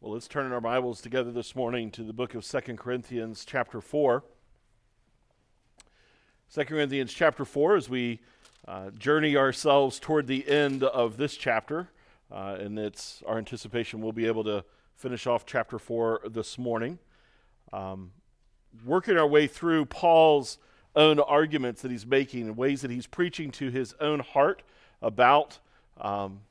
Well, let's turn in our Bibles together this morning to the book of Second Corinthians, chapter 4. 2 Corinthians, chapter 4, as we uh, journey ourselves toward the end of this chapter, uh, and it's our anticipation we'll be able to finish off chapter 4 this morning. Um, working our way through Paul's own arguments that he's making and ways that he's preaching to his own heart about um,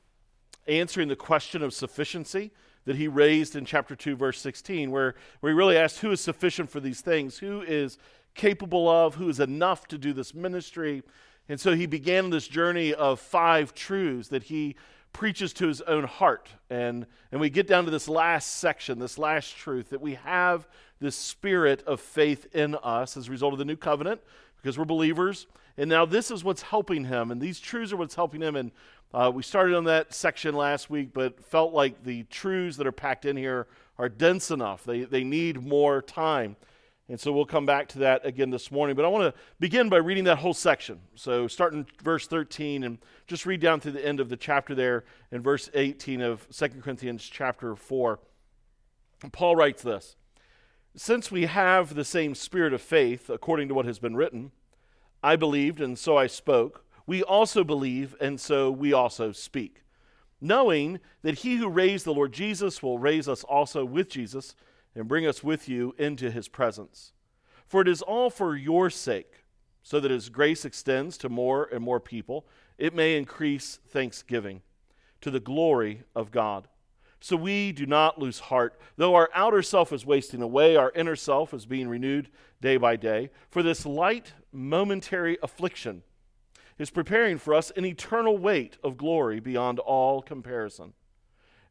answering the question of sufficiency that he raised in chapter 2, verse 16, where, where he really asked who is sufficient for these things, who is capable of, who is enough to do this ministry. And so he began this journey of five truths that he preaches to his own heart. And, and we get down to this last section, this last truth, that we have this spirit of faith in us as a result of the new covenant because we're believers. And now this is what's helping him, and these truths are what's helping him. And uh, we started on that section last week, but felt like the truths that are packed in here are dense enough. They, they need more time. And so we'll come back to that again this morning. But I want to begin by reading that whole section. So starting verse 13 and just read down to the end of the chapter there in verse 18 of 2 Corinthians chapter 4. And Paul writes this Since we have the same spirit of faith, according to what has been written, I believed and so I spoke we also believe, and so we also speak, knowing that he who raised the Lord Jesus will raise us also with Jesus and bring us with you into his presence. For it is all for your sake, so that as grace extends to more and more people, it may increase thanksgiving to the glory of God. So we do not lose heart. Though our outer self is wasting away, our inner self is being renewed day by day. For this light, momentary affliction is preparing for us an eternal weight of glory beyond all comparison,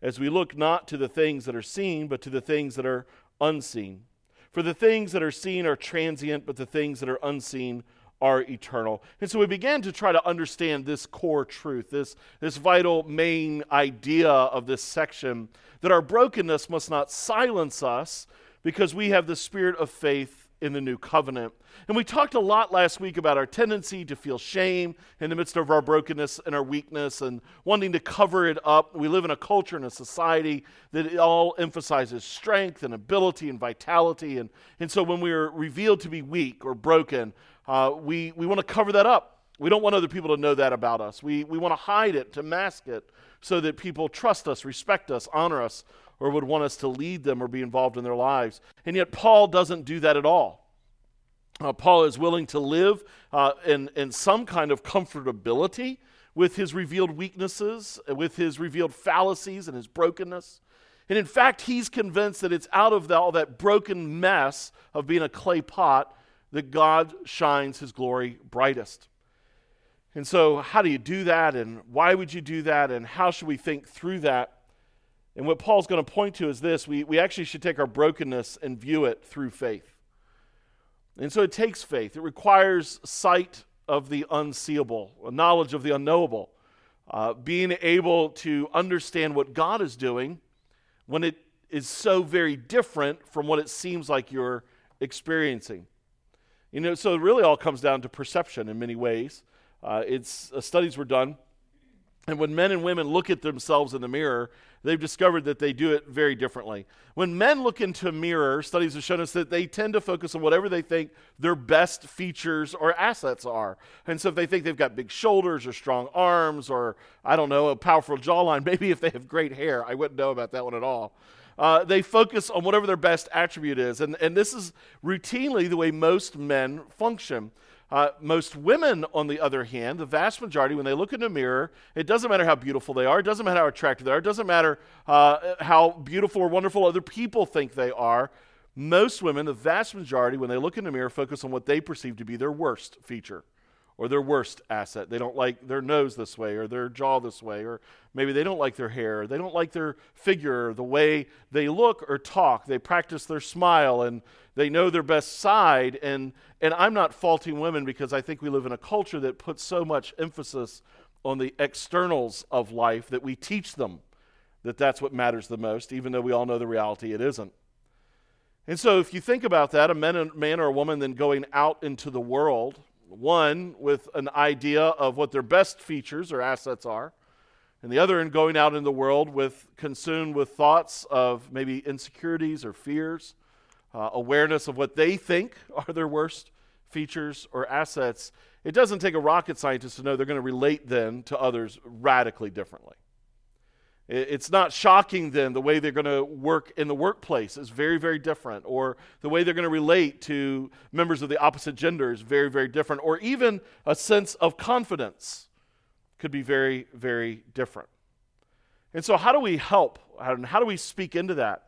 as we look not to the things that are seen, but to the things that are unseen. For the things that are seen are transient, but the things that are unseen are eternal. And so we began to try to understand this core truth, this, this vital main idea of this section that our brokenness must not silence us because we have the spirit of faith in the new covenant. And we talked a lot last week about our tendency to feel shame in the midst of our brokenness and our weakness and wanting to cover it up. We live in a culture and a society that all emphasizes strength and ability and vitality. And, and so when we are revealed to be weak or broken, uh, we, we want to cover that up. We don't want other people to know that about us. We, we want to hide it, to mask it, so that people trust us, respect us, honor us, or would want us to lead them or be involved in their lives. And yet, Paul doesn't do that at all. Uh, Paul is willing to live uh, in, in some kind of comfortability with his revealed weaknesses, with his revealed fallacies and his brokenness. And in fact, he's convinced that it's out of the, all that broken mess of being a clay pot that God shines his glory brightest. And so, how do you do that? And why would you do that? And how should we think through that? And what Paul's going to point to is this we, we actually should take our brokenness and view it through faith. And so it takes faith, it requires sight of the unseeable, a knowledge of the unknowable, uh, being able to understand what God is doing when it is so very different from what it seems like you're experiencing. You know, so it really all comes down to perception in many ways. Uh, it's uh, studies were done, and when men and women look at themselves in the mirror, they've discovered that they do it very differently. When men look into a mirror, studies have shown us that they tend to focus on whatever they think their best features or assets are. And so if they think they've got big shoulders or strong arms or, I don't know, a powerful jawline, maybe if they have great hair, I wouldn't know about that one at all. Uh, they focus on whatever their best attribute is. And, and this is routinely the way most men function. Uh, most women, on the other hand, the vast majority, when they look in a mirror, it doesn't matter how beautiful they are, it doesn't matter how attractive they are, it doesn't matter uh, how beautiful or wonderful other people think they are. Most women, the vast majority, when they look in the mirror, focus on what they perceive to be their worst feature or their worst asset. They don't like their nose this way or their jaw this way, or maybe they don't like their hair, they don't like their figure, the way they look or talk. They practice their smile and they know their best side. And, and I'm not faulting women because I think we live in a culture that puts so much emphasis on the externals of life that we teach them that that's what matters the most, even though we all know the reality it isn't. And so, if you think about that, a man or a woman then going out into the world, one with an idea of what their best features or assets are, and the other in going out in the world with consumed with thoughts of maybe insecurities or fears, uh, awareness of what they think are their worst features or assets, it doesn't take a rocket scientist to know they're going to relate then to others radically differently. It's not shocking then the way they're going to work in the workplace is very, very different, or the way they're going to relate to members of the opposite gender is very, very different, or even a sense of confidence could be very, very different. And so, how do we help? How do we speak into that?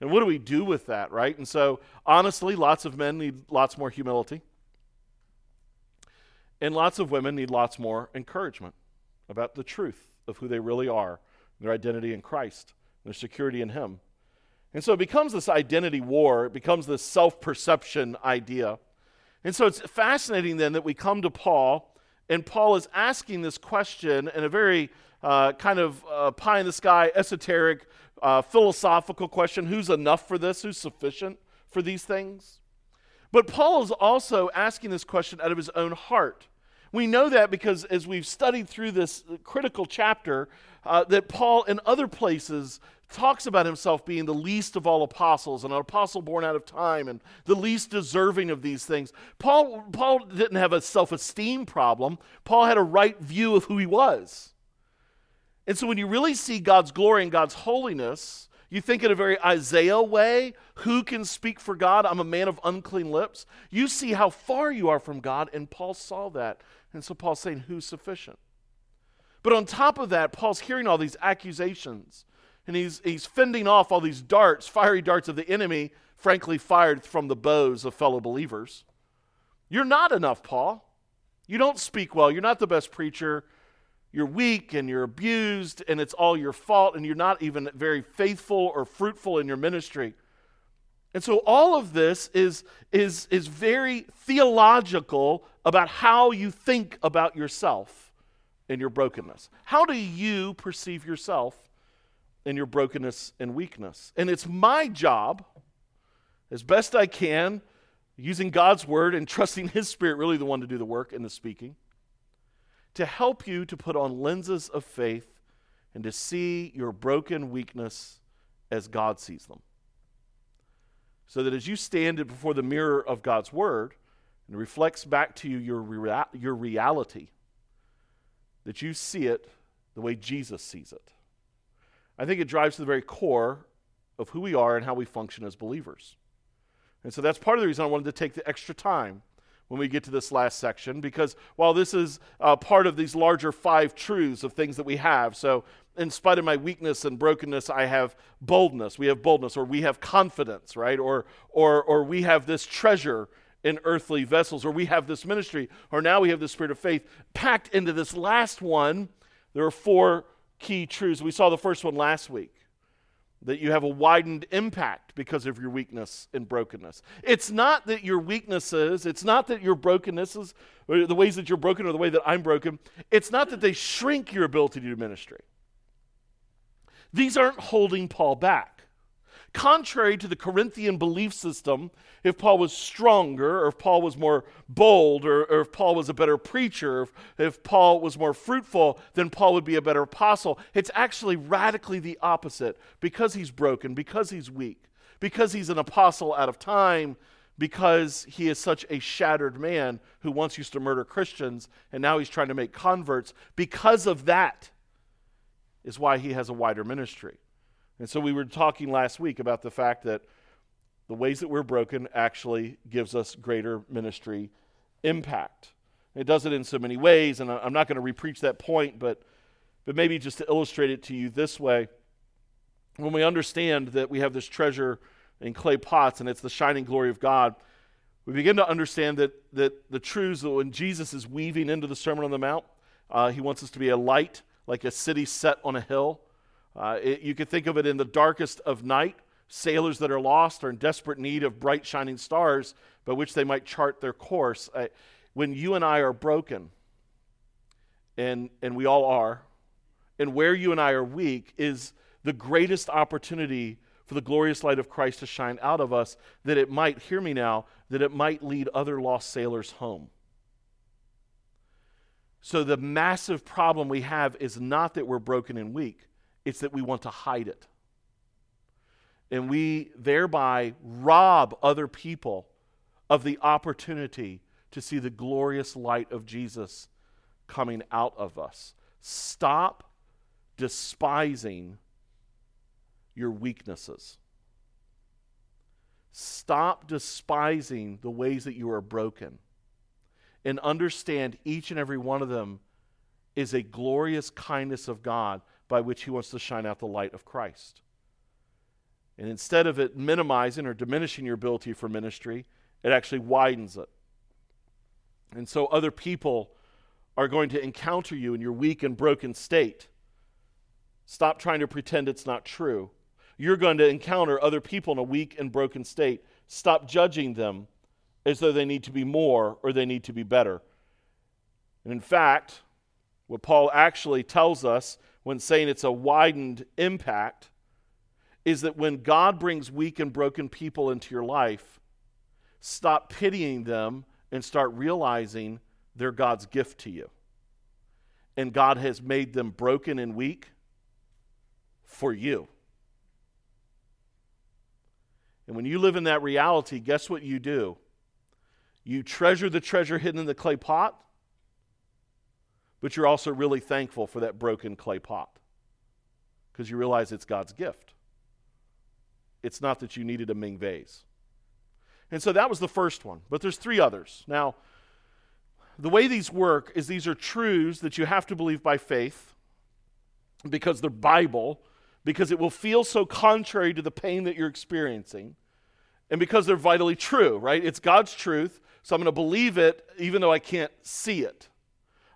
And what do we do with that, right? And so, honestly, lots of men need lots more humility. And lots of women need lots more encouragement about the truth of who they really are, their identity in Christ, their security in Him. And so it becomes this identity war, it becomes this self perception idea. And so it's fascinating then that we come to Paul, and Paul is asking this question in a very uh, kind of uh, pie in the sky, esoteric, uh, philosophical question who's enough for this? Who's sufficient for these things? But Paul is also asking this question out of his own heart. We know that because as we've studied through this critical chapter, uh, that Paul in other places talks about himself being the least of all apostles and an apostle born out of time and the least deserving of these things. Paul, Paul didn't have a self esteem problem, Paul had a right view of who he was. And so when you really see God's glory and God's holiness, you think in a very Isaiah way who can speak for God? I'm a man of unclean lips. You see how far you are from God, and Paul saw that. And so Paul's saying, Who's sufficient? But on top of that, Paul's hearing all these accusations, and he's, he's fending off all these darts, fiery darts of the enemy, frankly, fired from the bows of fellow believers. You're not enough, Paul. You don't speak well. You're not the best preacher you're weak and you're abused and it's all your fault and you're not even very faithful or fruitful in your ministry. And so all of this is, is, is very theological about how you think about yourself and your brokenness. How do you perceive yourself in your brokenness and weakness? And it's my job, as best I can, using God's word and trusting His Spirit, really the one to do the work and the speaking to help you to put on lenses of faith and to see your broken weakness as God sees them. So that as you stand before the mirror of God's Word and reflects back to you your, rea- your reality, that you see it the way Jesus sees it. I think it drives to the very core of who we are and how we function as believers. And so that's part of the reason I wanted to take the extra time when we get to this last section because while this is uh, part of these larger five truths of things that we have, so in spite of my weakness and brokenness, I have boldness. We have boldness, or we have confidence, right? Or, or, or we have this treasure in earthly vessels, or we have this ministry, or now we have the spirit of faith packed into this last one. There are four key truths. We saw the first one last week that you have a widened impact because of your weakness and brokenness. It's not that your weaknesses, it's not that your brokennesses, the ways that you're broken or the way that I'm broken, it's not that they shrink your ability to do ministry. These aren't holding Paul back. Contrary to the Corinthian belief system, if Paul was stronger, or if Paul was more bold, or, or, if Paul was a better preacher, if, if Paul was more fruitful, then Paul would be a better apostle. It's actually radically the opposite. Because he's broken, because he's weak, because he's an apostle out of time, because he is such a shattered man who once used to murder Christians and now he's trying to make converts, because of that is why he has a wider ministry. And so we were talking last week about the fact that the ways that we're broken actually gives us greater ministry impact. It does it in so many ways, and I'm not going to repreach that point, but, but maybe just to illustrate it to you this way. When we understand that we have this treasure in clay pots and it's the shining glory of God, we begin to understand that, that the truths that when Jesus is weaving into the Sermon on the Mount, uh, he wants us to be a light like a city set on a hill. Uh, it, you could think of it in the darkest of night. Sailors that are lost are in desperate need of bright shining stars by which they might chart their course. Uh, when you and I are broken, and, and we all are, and where you and I are weak is the greatest opportunity for the glorious light of Christ to shine out of us, that it might, hear me now, that it might lead other lost sailors home. So the massive problem we have is not that we're broken and weak, it's that we want to hide it. And we thereby rob other people of the opportunity to see the glorious light of Jesus coming out of us. Stop despising your weaknesses. Stop despising the ways that you are broken and understand each and every one of them is a glorious kindness of God by which He wants to shine out the light of Christ. And instead of it minimizing or diminishing your ability for ministry, it actually widens it. And so other people are going to encounter you in your weak and broken state. Stop trying to pretend it's not true. You're going to encounter other people in a weak and broken state. Stop judging them as though they need to be more or they need to be better. And in fact, what Paul actually tells us when saying it's a widened impact is that when God brings weak and broken people into your life, stop pitying them and start realizing they're God's gift to you. And God has made them broken and weak for you. And when you live in that reality, guess what you do? You treasure the treasure hidden in the clay pot, but you're also really thankful for that broken clay pot because you realize it's God's gift. It's not that you needed a Ming vase. And so that was the first one, but there's three others. Now, the way these work is these are truths that you have to believe by faith because they're Bible, because it will feel so contrary to the pain that you're experiencing, and because they're vitally true, right? It's God's truth, so I'm going to believe it even though I can't see it.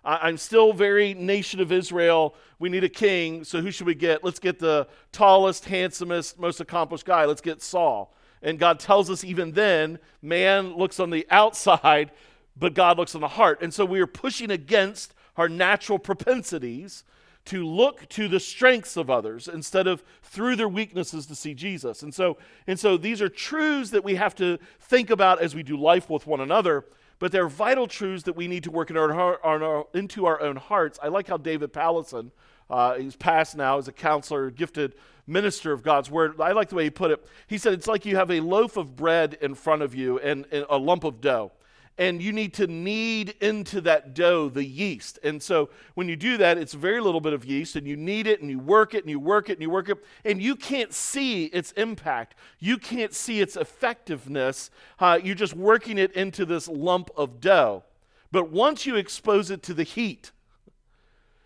I, am still very nation of Israel. We need a king, so who should we get? Let's get the tallest, handsomest, most accomplished guy. Let's get Saul. And God tells us even then, man looks on the outside, but God looks on the heart. And so we are pushing against our natural propensities to look to the strengths of others instead of through their weaknesses to see Jesus. And so, and so these are truths that we have to think about as we do life with one another, but they're vital truths that we need to work in our, our, into our own hearts. I like how David Powlison, uh, he's passed now as a counselor, gifted minister of God's word. I like the way he put it. He said, It's like you have a loaf of bread in front of you and, and a lump of dough and you need to knead into that dough the yeast. And so when you do that, it's very little bit of yeast, and you knead it and you work it and you work it and you work it, and you can't see its impact. You can't see its effectiveness. Uh, you're just working it into this lump of dough. But once you expose it to the heat,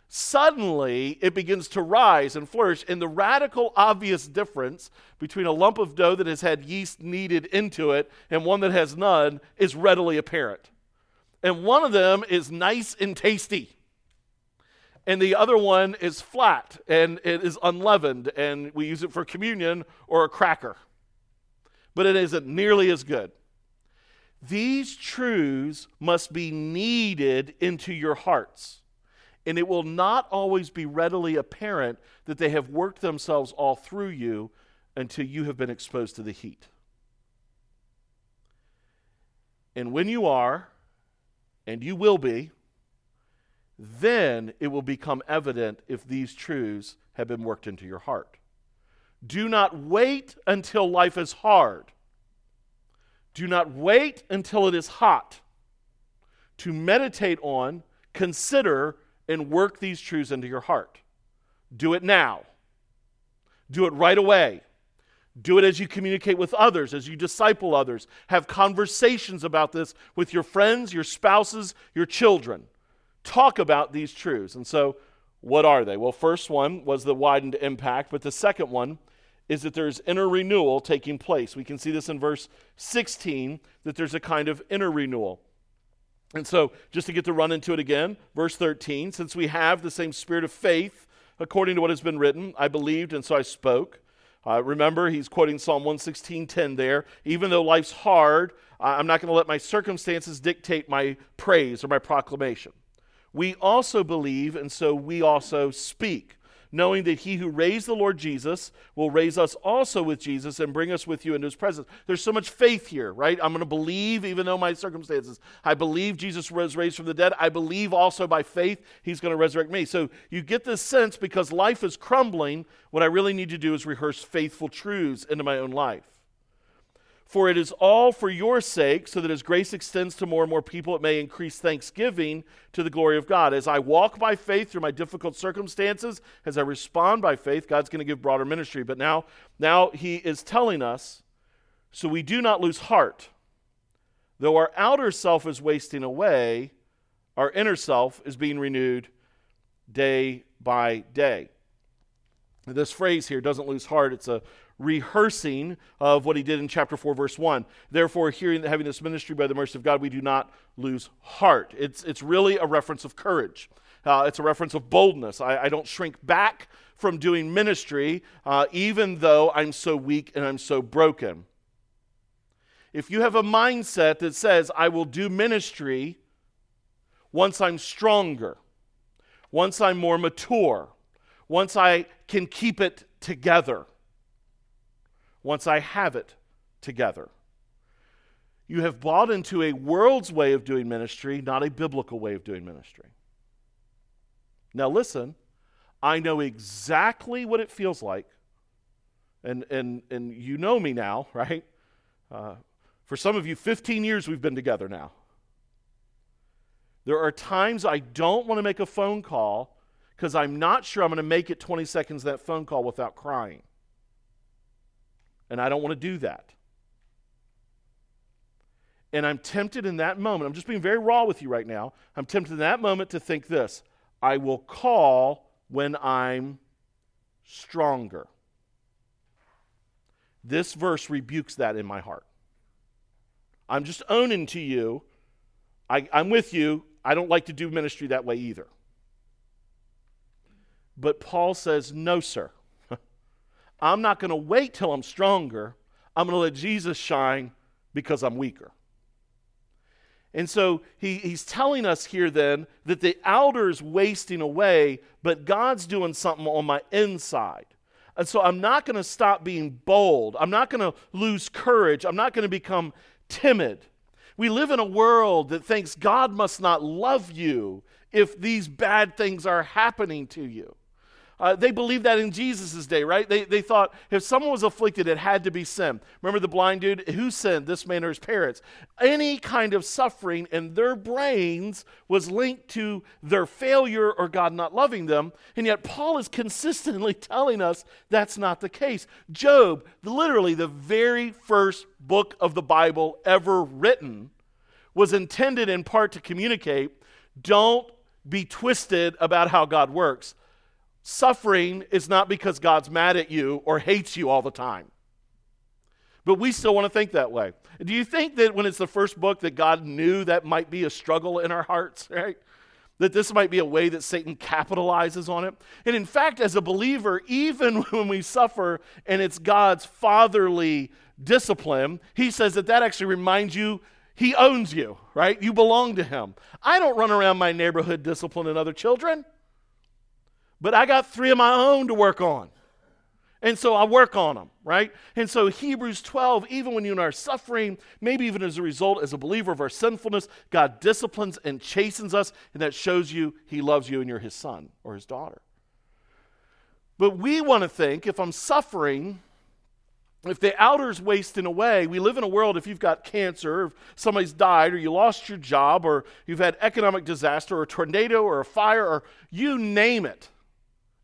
suddenly it begins to rise and flourish. And the radical, obvious difference between a lump of dough that has had yeast kneaded into it and one that has none is readily apparent. And one of them is nice and tasty. And the other one is flat and it is unleavened, and we use it for communion or a cracker. But it isn't nearly as good. These truths must be kneaded into your hearts and it will not always be readily apparent that they have worked themselves all through you until you have been exposed to the heat. And when you are, and you will be, then it will become evident if these truths have been worked into your heart. Do not wait until life is hard. Do not wait until it is hot to meditate on, consider, and work these truths into your heart. Do it now. Do it right away. Do it as you communicate with others, as you disciple others. Have conversations about this with your friends, your spouses, your children. Talk about these truths. And so, what are they? Well, first one was the widened impact, but the second one is that there's inner renewal taking place. We can see this in verse 16 that there's a kind of inner renewal. And so, just to get to run into it again, verse 13, since we have the same spirit of faith, according to what has been written, I believed and so I spoke. Uh, remember, he's quoting Psalm 116:10 there. Even though life's hard, I'm not going to let my circumstances dictate my praise or my proclamation. We also believe, and so we also speak. Knowing that he who raised the Lord Jesus will raise us also with Jesus and bring us with you into his presence. There's so much faith here, right? I'm going to believe, even though my circumstances. I believe Jesus was raised from the dead. I believe also by faith he's going to resurrect me. So you get this sense because life is crumbling, what I really need to do is rehearse faithful truths into my own life. For it is all for your sake, so that as grace extends to more and more people, it may increase thanksgiving to the glory of God. As I walk by faith through my difficult circumstances, as I respond by faith, God's going to give broader ministry. But now, now he is telling us, so we do not lose heart. Though our outer self is wasting away, our inner self is being renewed day by day. This phrase here doesn't lose heart. It's a rehearsing of what he did in chapter 4, verse 1. Therefore, hearing having this ministry by the mercy of God, we do not lose heart. It's, it's really a reference of courage, uh, it's a reference of boldness. I, I, don't shrink back from doing ministry, uh, even though I'm so weak and I'm so broken. If you have a mindset that says, I will do ministry once I'm stronger, once I'm more mature, once I can keep it together, once I have it together. You have bought into a world's way of doing ministry, not a biblical way of doing ministry. Now, listen, I know exactly what it feels like, and, and, and you know me now, right? Uh, for some of you, 15 years we've been together now. There are times I don't want to make a phone call because I'm not sure I'm going to make it 20 seconds that phone call without crying and I don't want to do that. And I'm tempted in that moment, I'm just being very raw with you right now. I'm tempted in that moment to think this I will call when I'm stronger. This verse rebukes that in my heart. I'm just owning to you. I, am with you. I don't like to do ministry that way either. But Paul says, no, sir. I'm not going to wait till I'm stronger. I'm going to let Jesus shine because I'm weaker. And so he, he's telling us here then that the outer is wasting away, but God's doing something on my inside. And so I'm not going to stop being bold. I'm not going to lose courage. I'm not going to become timid. We live in a world that thinks God must not love you if these bad things are happening to you. Uh, they believed that in Jesus' day, right? They, they thought if someone was afflicted, it had to be sin. Remember the blind dude? Who sinned? This man or his parents? Any kind of suffering in their brains was linked to their failure or God not loving them. And yet, Paul is consistently telling us that's not the case. Job, literally the very first book of the Bible ever written, was intended in part to communicate don't be twisted about how God works suffering is not because God's mad at you or hates you all the time. But we still want to think that way. Do you think that when it's the first book that God knew that might be a struggle in our hearts, right? That this might be a way that Satan capitalizes on it? And in fact, as a believer, even when we suffer and it's God's fatherly discipline, he says that that actually reminds you he owns you, right? You belong to him. I don't run around my neighborhood disciplining other children. But I got three of my own to work on. And so I work on them, right? And so Hebrews 12, even when you and I are suffering, maybe even as a result, as a believer of our sinfulness, God disciplines and chastens us, and that shows you He loves you and you're His son or His daughter. But we want to think if I'm suffering, if the outer's wasting away, we live in a world, if you've got cancer, if somebody's died, or you lost your job, or you've had economic disaster, or a tornado, or a fire, or you name it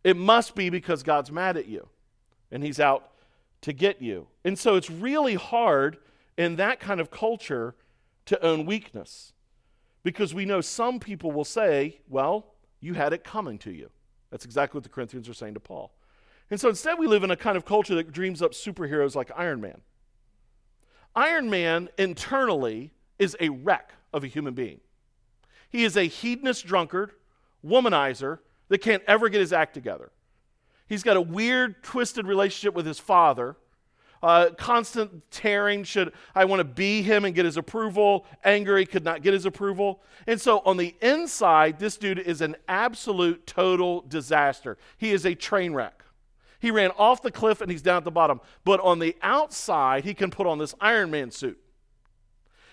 it must be because God's mad at you and he's out to get you. And so it's really hard in that kind of culture to own weakness because we know some people will say, well, you had it coming to you. That's exactly what the Corinthians are saying to Paul. And so instead, we live in a kind of culture that dreams up superheroes like Iron Man. Iron Man internally is a wreck of a human being. He is a hedonist drunkard, womanizer, that can't ever get his act together. He's got a weird, twisted relationship with his father. uh, constant tearing. Should I want to be him and get his approval? Anger, he could not get his approval. And so on the inside, this dude is an absolute total disaster. He is a train wreck. He ran off the cliff and he's down at the bottom. But on the outside, he can put on this Iron Man suit.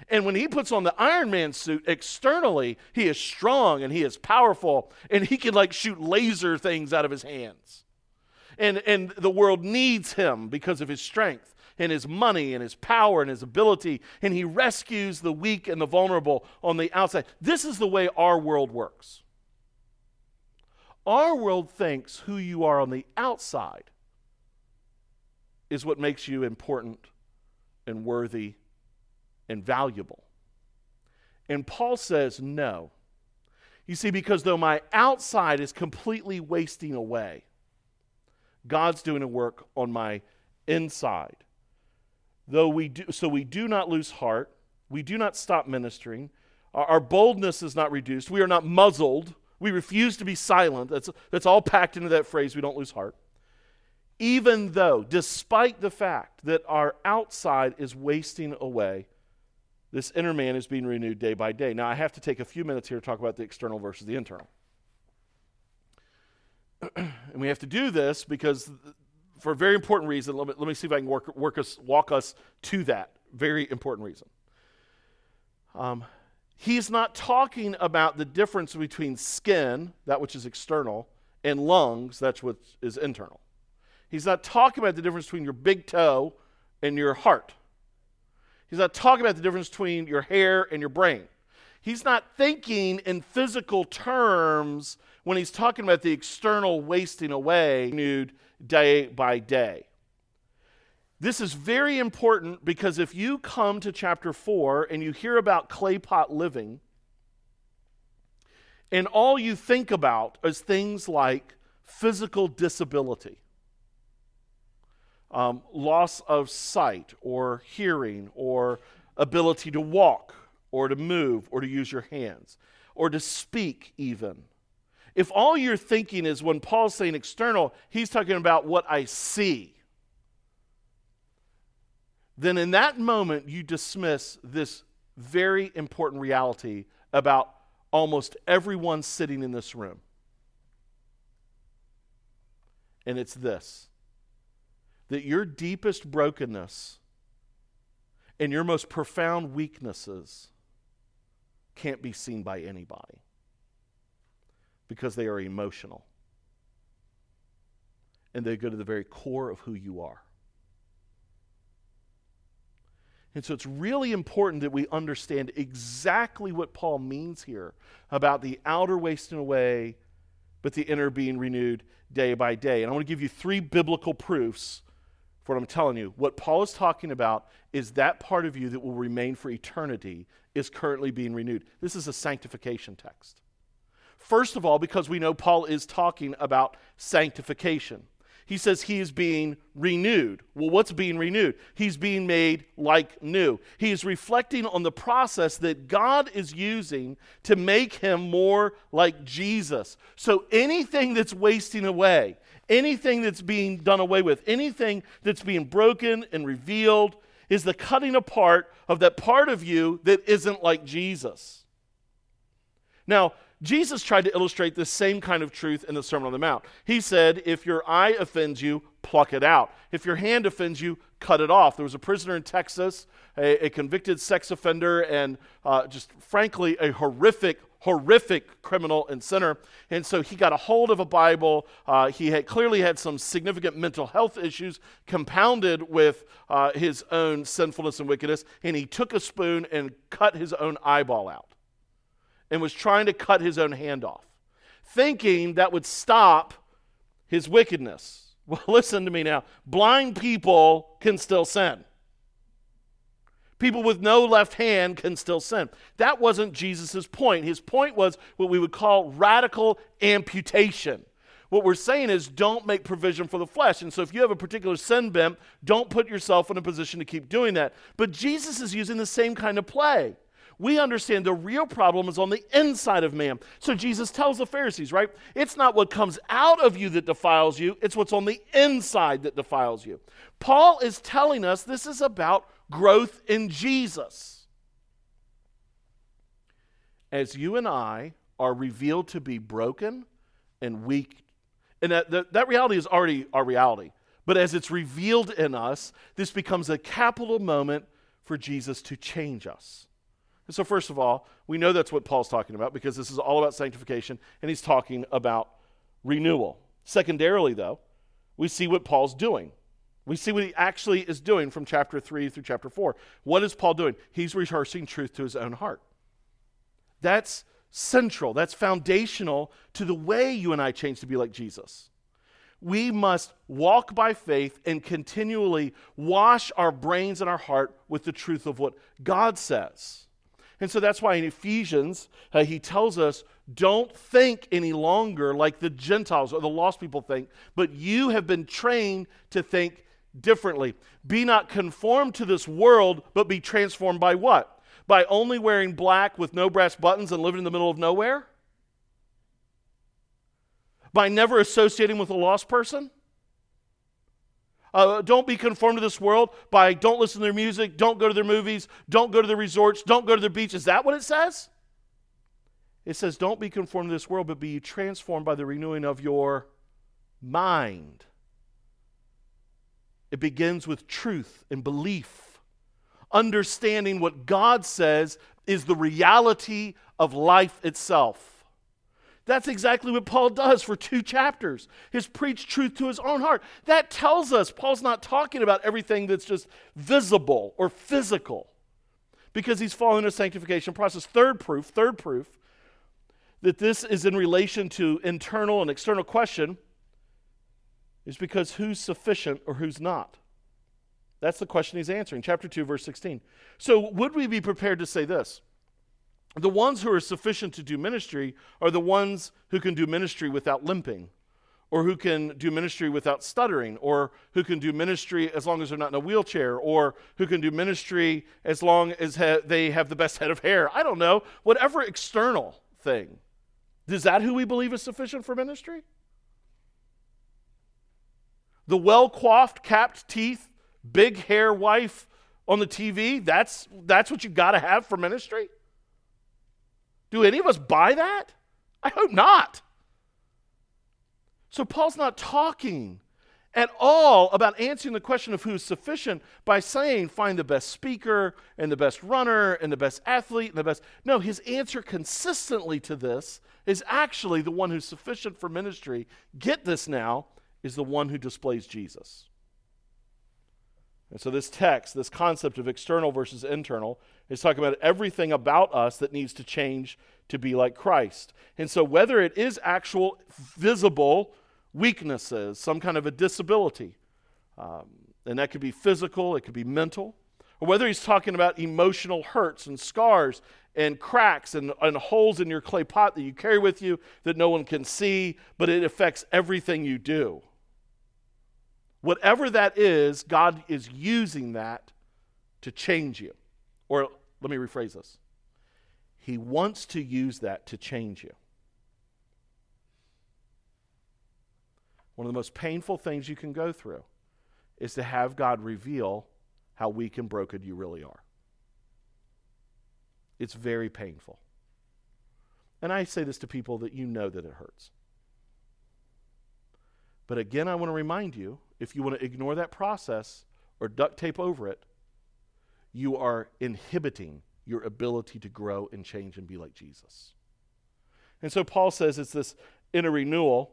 And when he puts on the Iron Man suit externally, he is strong and he is powerful and he can like shoot laser things out of his hands. And, and the world needs him because of his strength and his money and his power and his ability. And he rescues the weak and the vulnerable on the outside. This is the way our world works. Our world thinks who you are on the outside is what makes you important and worthy and valuable. And Paul says, no. You see, because though my outside is completely wasting away, God's doing a work on my inside. Though we do, so we do not lose heart, we do not stop ministering, our, our boldness is not reduced, we are not muzzled, we refuse to be silent. That's, that's all packed into that phrase, we don't lose heart. Even though, despite the fact that our outside is wasting away, this inner man is being renewed day by day. Now, I have to take a few minutes here to talk about the external versus the internal. and we have to do this because, for a very important reason, let me, let me see if I can work, work us, walk us to that very important reason. Um, he's not talking about the difference between skin, that which is external, and lungs, that's what is internal. He's not talking about the difference between your big toe and your heart. He's not talking about the difference between your hair and your brain. He's not thinking in physical terms when he's talking about the external wasting away renewed day by day. This is very important because if you come to chapter 4 and you hear about clay pot living, and all you think about is things like physical disability, um, loss of sight or hearing or ability to walk or to move or to use your hands or to speak, even. If all you're thinking is when Paul's saying external, he's talking about what I see, then in that moment you dismiss this very important reality about almost everyone sitting in this room. And it's this that your deepest brokenness and your most profound weaknesses can't be seen by anybody because they are emotional and they go to the very core of who you are. And so it's really important that we understand exactly what Paul means here about the outer wasting away, but the inner being renewed day by day. And I want to give you three biblical proofs for what I'm telling you. What Paul is talking about is that part of you that will remain for eternity is currently being renewed. This is a sanctification text. First of all, because we know Paul is talking about sanctification. He says he is being renewed. Well, what's being renewed? He's being made like new. He is reflecting on the process that God is using to make him more like Jesus. So anything that's wasting away, anything that's being done away with, anything that's being broken and revealed, is the cutting apart of that part of you that isn't like Jesus. Now, Jesus tried to illustrate the same kind of truth in the Sermon on the Mount. He said, If your eye offends you, pluck it out. If your hand offends you, cut it off. There was a prisoner in Texas, a, a convicted sex offender, and uh, just frankly, a horrific, horrific criminal and sinner. And so he got a hold of a Bible. Uh, he had clearly had some significant mental health issues compounded with uh, his own sinfulness and wickedness. And he took a spoon and cut his own eyeball out and was trying to cut his own hand off, thinking that would stop his wickedness. Well, listen to me now. Blind people can still sin. People with no left hand can still sin. That wasn't Jesus' point. His point was what we would call radical amputation. What we're saying is don't make provision for the flesh. And so if you have a particular sin bent, don't put yourself in a position to keep doing that. But Jesus is using the same kind of play we understand the real problem is on the inside of man. So Jesus tells the Pharisees, right? It's not what comes out of you that defiles you, it's what's on the inside that defiles you. Paul is telling us this is about growth in Jesus. As you and I are revealed to be broken and weak, and that, that, that reality is already our reality. But as it's revealed in us, this becomes a capital moment for Jesus to change us. And so, first of all, we know that's what Paul's talking about because this is all about sanctification and he's talking about renewal. Secondarily, though, we see what Paul's doing. We see what he actually is doing from chapter 3 through chapter 4. What is Paul doing? He's rehearsing truth to his own heart. That's central, that's foundational to the way you and I change to be like Jesus we must walk by faith and continually wash our brains and our heart with the truth of what God says. And so that's why in Ephesians, uh, he tells us don't think any longer like the Gentiles or the lost people think, but you have been trained to think differently. Be not conformed to this world, but be transformed by what? By only wearing black with no brass buttons and living in the middle of nowhere? by never associating with a lost person? Uh, don't be conformed to this world by don't listen to their music, don't go to their movies, don't go to their resorts, don't go to their beach. Is that what it says? It says, don't be conformed to this world, but be transformed by the renewing of your mind. It begins with truth and belief, understanding what God says is the reality of life itself. That's exactly what Paul does for two chapters. His preached truth to his own heart. That tells us Paul's not talking about everything that's just visible or physical because he's following a sanctification process. Third proof, third proof that this is in relation to internal and external question is because who's sufficient or who's not? That's the question he's answering. Chapter 2, verse 16. So, would we be prepared to say this? the ones who are sufficient to do ministry are the ones who can do ministry without limping, or who can do ministry without stuttering, or who can do ministry as long as they're not in a wheelchair, or who can do ministry as long as ha- they have the best head of hair. I don't know, whatever external thing. Is that who we believe is sufficient for ministry? The well coiffed, capped teeth, big hair wife on the TV, that's, that's what you've got to have for ministry? Do any of us buy that? I hope not. So Paul's not talking at all about answering the question of who's sufficient by saying find the best speaker and the best runner and the best athlete and the best. No, his answer consistently to this is actually the one who's sufficient for ministry. Get this now, is the one who displays Jesus. And so, this text, this concept of external versus internal, is talking about everything about us that needs to change to be like Christ. And so, whether it is actual visible weaknesses, some kind of a disability, um, and that could be physical, it could be mental, or whether he's talking about emotional hurts and scars and cracks and, and holes in your clay pot that you carry with you that no one can see, but it affects everything you do. Whatever that is, God is using that to change you. Or let me rephrase this He wants to use that to change you. One of the most painful things you can go through is to have God reveal how weak and broken you really are. It's very painful. And I say this to people that you know that it hurts. But again, I want to remind you if you want to ignore that process or duct tape over it, you are inhibiting your ability to grow and change and be like Jesus. And so Paul says it's this inner renewal.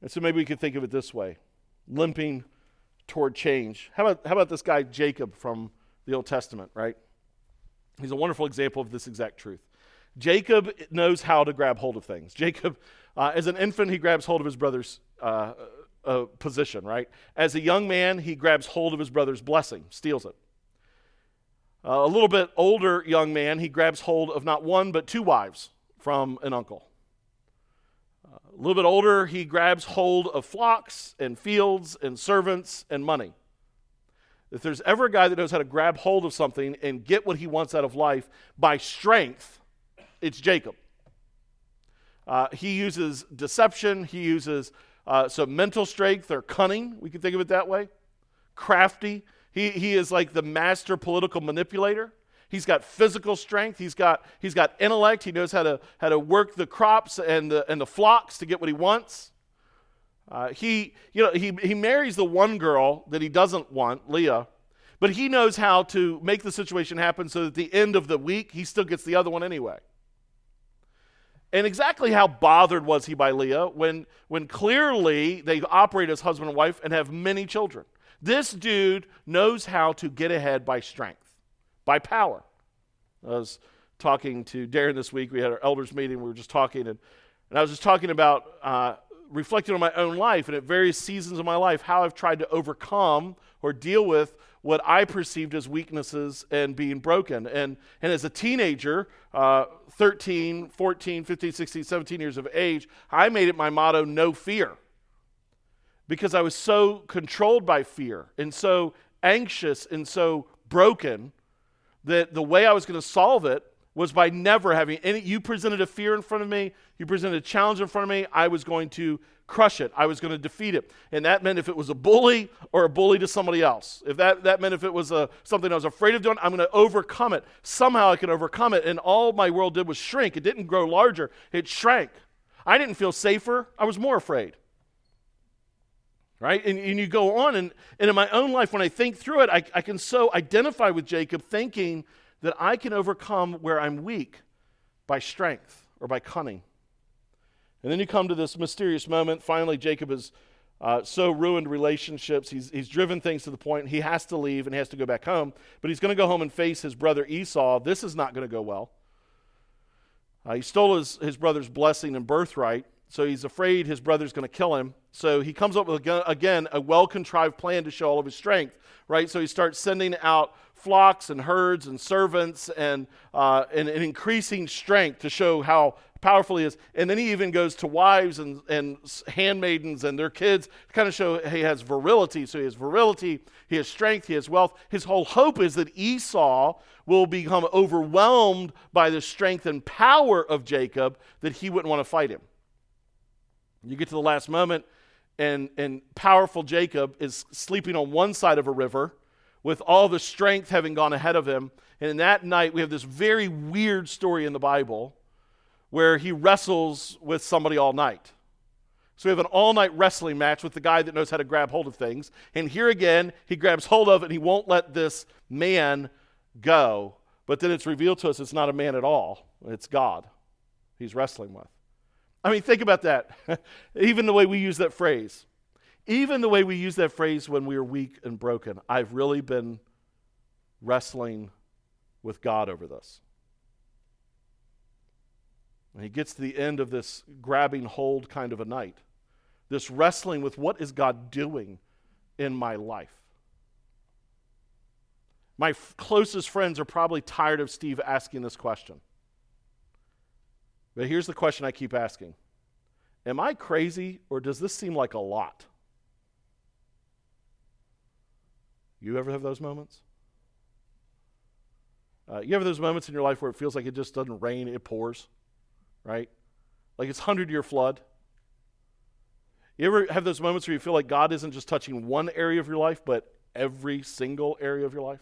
And so maybe we could think of it this way limping toward change. How about, how about this guy, Jacob, from the Old Testament, right? He's a wonderful example of this exact truth. Jacob knows how to grab hold of things. Jacob, uh, as an infant, he grabs hold of his brother's uh, uh, position, right? As a young man, he grabs hold of his brother's blessing, steals it. Uh, a little bit older young man, he grabs hold of not one, but two wives from an uncle. Uh, a little bit older, he grabs hold of flocks and fields and servants and money. if there's ever a guy that knows how to grab hold of something and get what he wants out of life by strength, it's Jacob. Uh, he uses deception, he uses uh, some mental strength or cunning, we can think of it that way, crafty. He, he is like the master political manipulator. He's got physical strength. He's got, he's got intellect. He knows how to, how to work the crops and the, and the flocks to get what he wants. Uh, he, you know, he, he marries the one girl that he doesn't want, Leah, but he knows how to make the situation happen so that at the end of the week, he still gets the other one anyway. And exactly how bothered was he by Leah when, when clearly they operate as husband and wife and have many children? This dude knows how to get ahead by strength, by power. I was talking to Darren this week. We had our elders meeting. We were just talking, and, and I was just talking about uh, reflecting on my own life and at various seasons of my life how I've tried to overcome or deal with what I perceived as weaknesses and being broken. And, and as a teenager, uh, 13, 14, 15, 16, 17 years of age, I made it my motto no fear because I was so controlled by fear and so anxious and so broken that the way I was going to solve it was by never having any. You presented a fear in front of me, you presented a challenge in front of me, I was going to crush it. I was going to defeat it. And that meant if it was a bully or a bully to somebody else, if that, that meant if it was a, something I was afraid of doing, I'm going to overcome it. Somehow I can overcome it. And all my world did was shrink. It didn't grow larger, it shrank. I didn't feel safer, I was more afraid. Right? And, and you go on, and, and in my own life, when I think through it, I, I can so identify with Jacob thinking that I can overcome where I'm weak by strength or by cunning. And then you come to this mysterious moment. Finally, Jacob has uh, so ruined relationships. He's, he's driven things to the point he has to leave and he has to go back home. But he's going to go home and face his brother Esau. This is not going to go well. Uh, he stole his, his brother's blessing and birthright, so he's afraid his brother's going to kill him. So he comes up with, again, a well contrived plan to show all of his strength, right? So he starts sending out flocks and herds and servants and, uh, and, and increasing strength to show how powerful he is. And then he even goes to wives and, and handmaidens and their kids to kind of show he has virility. So he has virility, he has strength, he has wealth. His whole hope is that Esau will become overwhelmed by the strength and power of Jacob that he wouldn't want to fight him. You get to the last moment, and, and powerful Jacob is sleeping on one side of a river with all the strength having gone ahead of him. And in that night, we have this very weird story in the Bible where he wrestles with somebody all night. So we have an all night wrestling match with the guy that knows how to grab hold of things. And here again, he grabs hold of it and he won't let this man go. But then it's revealed to us it's not a man at all, it's God he's wrestling with. I mean, think about that. Even the way we use that phrase. Even the way we use that phrase when we are weak and broken. I've really been wrestling with God over this. And he gets to the end of this grabbing hold kind of a night, this wrestling with what is God doing in my life. My f- closest friends are probably tired of Steve asking this question. But here's the question I keep asking Am I crazy or does this seem like a lot? You ever have those moments? Uh, you ever have those moments in your life where it feels like it just doesn't rain, it pours? right? Like it's 100 year flood. You ever have those moments where you feel like God isn't just touching one area of your life, but every single area of your life?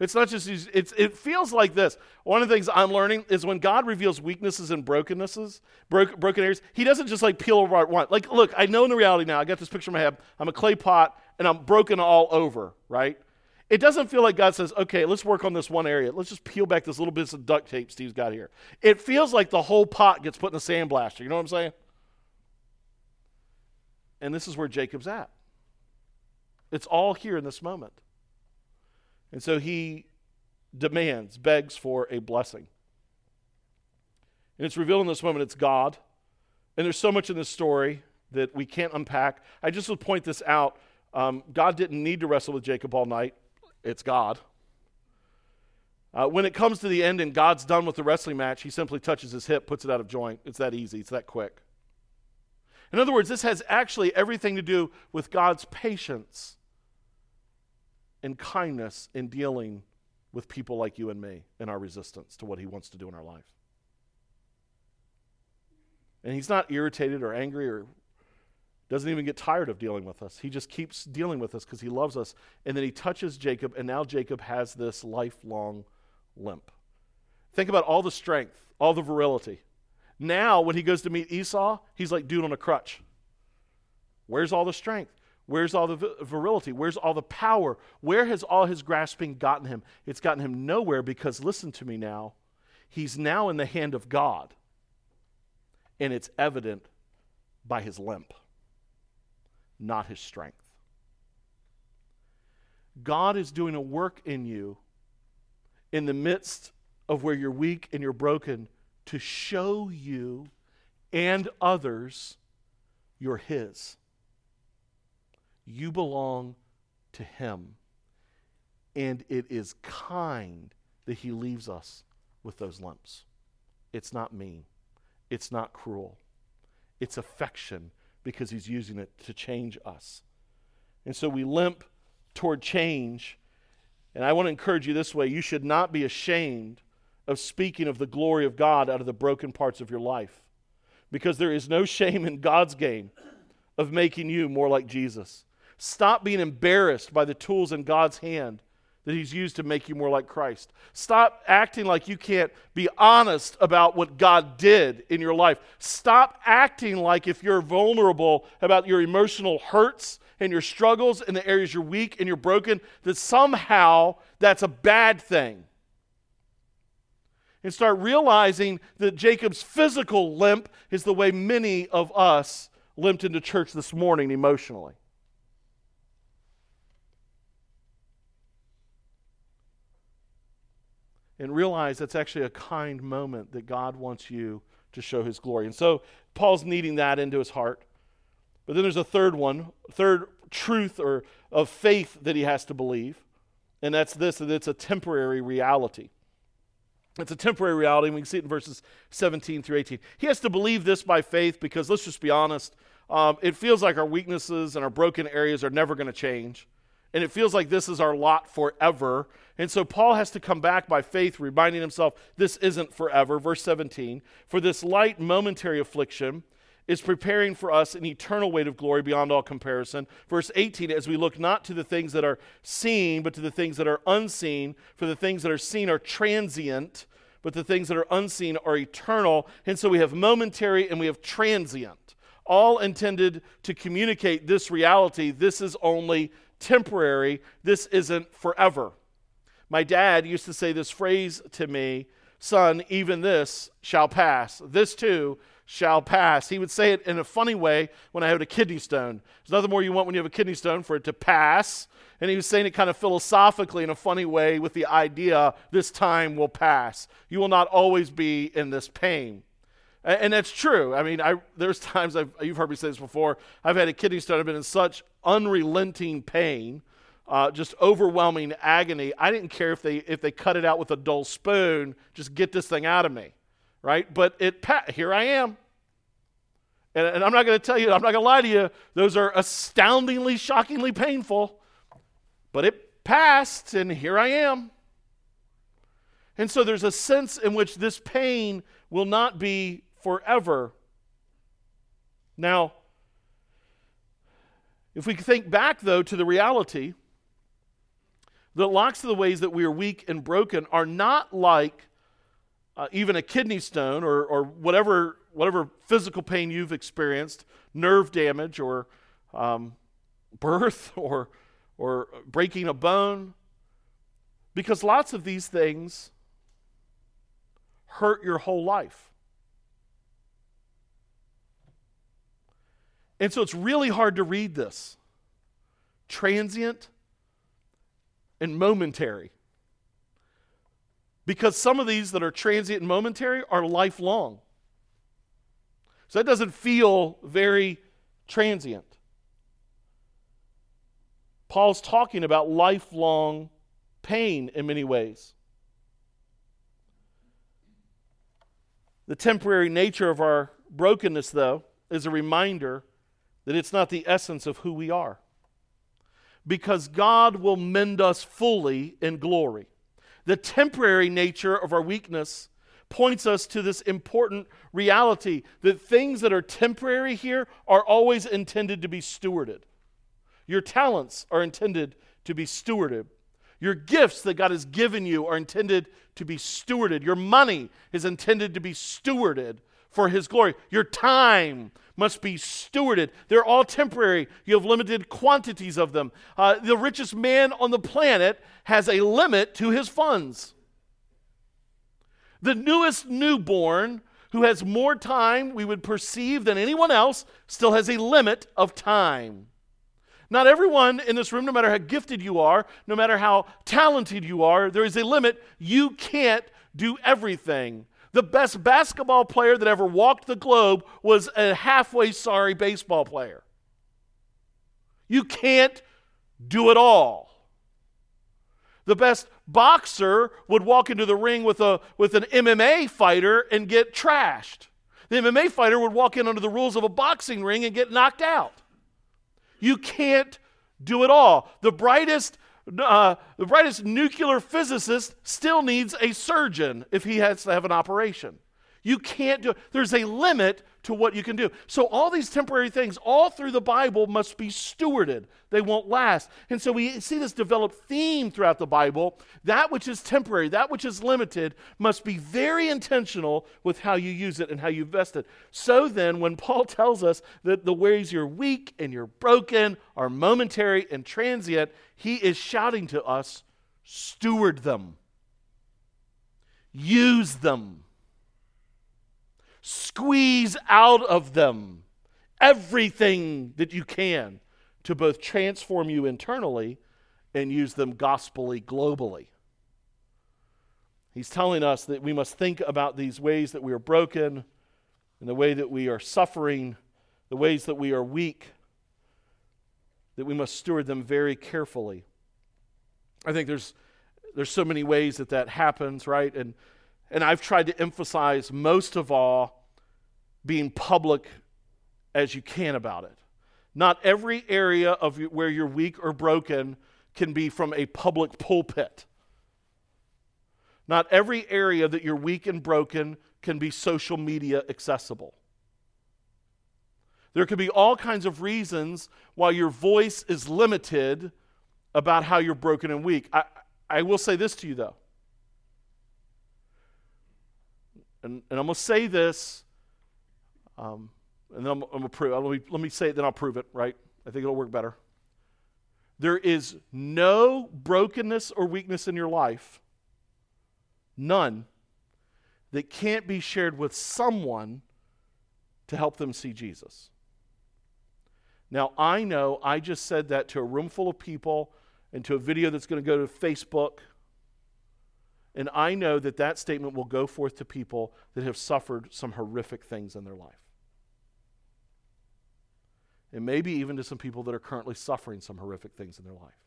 It's not just, it's, it feels like this. One of the things I'm learning is when God reveals weaknesses and brokennesses, broke, broken areas, He doesn't just like peel apart one. Like, look, I know in the reality now, I got this picture in my head. I'm a clay pot and I'm broken all over, right? It doesn't feel like God says, okay, let's work on this one area. Let's just peel back this little bit of duct tape Steve's got here. It feels like the whole pot gets put in a sandblaster. You know what I'm saying? And this is where Jacob's at. It's all here in this moment. And so he demands, begs for a blessing. And it's revealed in this moment it's God. And there's so much in this story that we can't unpack. I just would point this out. Um, God didn't need to wrestle with Jacob all night it's God. Uh, when it comes to the end and God's done with the wrestling match, he simply touches his hip, puts it out of joint. It's that easy, it's that quick. In other words, this has actually everything to do with God's patience and kindness in dealing with people like you and me in our resistance to what he wants to do in our life. And he's not irritated or angry or doesn't even get tired of dealing with us. He just keeps dealing with us because he loves us. And then he touches Jacob, and now Jacob has this lifelong limp. Think about all the strength, all the virility. Now, when he goes to meet Esau, he's like dude on a crutch. Where's all the strength? Where's all the virility? Where's all the power? Where has all his grasping gotten him? It's gotten him nowhere because, listen to me now, he's now in the hand of God. And it's evident by his limp, not his strength. God is doing a work in you in the midst of where you're weak and you're broken to show you and others you're His. You belong to Him. And it is kind that He leaves us with those lumps. It's not mean, it's not cruel, it's affection because He's using it to change us. And so we limp toward change. And I want to encourage you this way you should not be ashamed of speaking of the glory of God out of the broken parts of your life. Because there is no shame in God's game of making you more like Jesus. Stop being embarrassed by the tools in God's hand that He's used to make you more like Christ. Stop acting like you can't be honest about what God did in your life. Stop acting like if you're vulnerable about your emotional hurts and your struggles and the areas you're weak and you're broken, that somehow that's a bad thing and start realizing that Jacob's physical limp is the way many of us limped into church this morning emotionally. And realize that's actually a kind moment that God wants you to show his glory. And so Paul's kneading that into his heart. But then there's a third one, third truth or of faith that he has to believe. And that's this that it's a temporary reality. It's a temporary reality, and we can see it in verses 17 through 18. He has to believe this by faith because, let's just be honest, um, it feels like our weaknesses and our broken areas are never going to change. And it feels like this is our lot forever. And so Paul has to come back by faith, reminding himself this isn't forever. Verse 17 For this light momentary affliction is preparing for us an eternal weight of glory beyond all comparison. Verse 18, as we look not to the things that are seen, but to the things that are unseen, for the things that are seen are transient, but the things that are unseen are eternal. And so we have momentary and we have transient, all intended to communicate this reality. This is only temporary, this isn't forever. My dad used to say this phrase to me Son, even this shall pass. This too shall pass. He would say it in a funny way when I had a kidney stone. There's nothing more you want when you have a kidney stone for it to pass. And he was saying it kind of philosophically in a funny way with the idea this time will pass. You will not always be in this pain. And, and that's true. I mean, I, there's times I've, you've heard me say this before. I've had a kidney stone. I've been in such unrelenting pain. Uh, just overwhelming agony. I didn't care if they if they cut it out with a dull spoon. Just get this thing out of me right? But it here I am. And, and I'm not going to tell you, I'm not going to lie to you, those are astoundingly, shockingly painful. But it passed, and here I am. And so there's a sense in which this pain will not be forever. Now, if we think back, though, to the reality that lots of the ways that we are weak and broken are not like uh, even a kidney stone or, or whatever, whatever physical pain you've experienced, nerve damage or um, birth or, or breaking a bone, because lots of these things hurt your whole life. And so it's really hard to read this. Transient and momentary because some of these that are transient and momentary are lifelong. So that doesn't feel very transient. Paul's talking about lifelong pain in many ways. The temporary nature of our brokenness, though, is a reminder that it's not the essence of who we are. because God will mend us fully in glory. The temporary nature of our weakness points us to this important reality that things that are temporary here are always intended to be stewarded. Your talents are intended to be stewarded. Your gifts that God has given you are intended to be stewarded. Your money is intended to be stewarded for His glory. Your time must be stewarded. They're all temporary. You have limited quantities of them. Uh, the richest man on the planet has a limit to his funds. The newest newborn, who has more time we would perceive than anyone else, still has a limit of time. Not everyone in this room, no matter how gifted you are, no matter how talented you are, there is a limit. You can't do everything. The best basketball player that ever walked the globe was a halfway sorry baseball player. You can't do it all. The best boxer would walk into the ring with, a, with an MMA fighter and get trashed. The MMA fighter would walk in under the rules of a boxing ring and get knocked out. You can't do it all. The brightest, uh, the brightest nuclear physicist still needs a surgeon if he has to have an operation. You can't do it. There's a limit to what you can do. So, all these temporary things, all through the Bible, must be stewarded. They won't last. And so, we see this developed theme throughout the Bible. That which is temporary, that which is limited, must be very intentional with how you use it and how you invest it. So, then, when Paul tells us that the ways you're weak and you're broken are momentary and transient, he is shouting to us steward them, use them Squeeze out of them everything that you can to both transform you internally and use them gospelly globally. He's telling us that we must think about these ways that we are broken and the way that we are suffering, the ways that we are weak, that we must steward them very carefully. I think there's there's so many ways that that happens, right? And and I've tried to emphasize most of all being public as you can about it. Not every area of where you're weak or broken can be from a public pulpit. Not every area that you're weak and broken can be social media accessible. There could be all kinds of reasons why your voice is limited about how you're broken and weak. I, I will say this to you, though. And, and I'm going to say this um, and then I'm, I'm gonna prove. Let me, let me say it, then I'll prove it. Right? I think it'll work better. There is no brokenness or weakness in your life, none, that can't be shared with someone to help them see Jesus. Now, I know I just said that to a room full of people and to a video that's going to go to Facebook. And I know that that statement will go forth to people that have suffered some horrific things in their life and maybe even to some people that are currently suffering some horrific things in their life.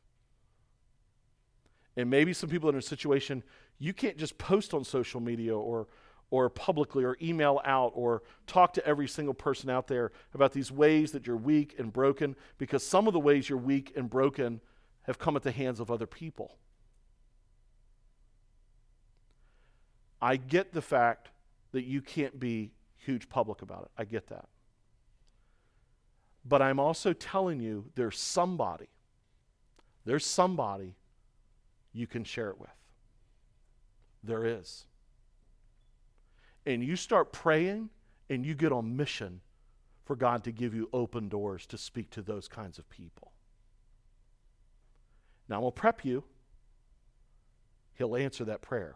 And maybe some people in a situation you can't just post on social media or or publicly or email out or talk to every single person out there about these ways that you're weak and broken because some of the ways you're weak and broken have come at the hands of other people. I get the fact that you can't be huge public about it. I get that. But I'm also telling you there's somebody, there's somebody you can share it with. There is. And you start praying and you get on mission for God to give you open doors to speak to those kinds of people. Now, I'm going to prep you. He'll answer that prayer.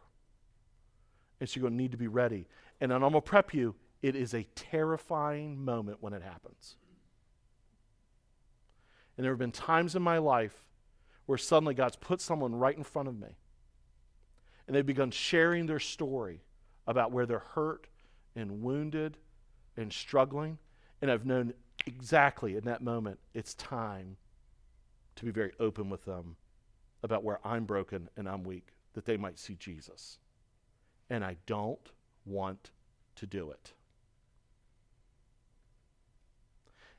And so you're going to need to be ready. And then I'm going to prep you. It is a terrifying moment when it happens. And there have been times in my life where suddenly God's put someone right in front of me. And they've begun sharing their story about where they're hurt and wounded and struggling. And I've known exactly in that moment it's time to be very open with them about where I'm broken and I'm weak, that they might see Jesus. And I don't want to do it.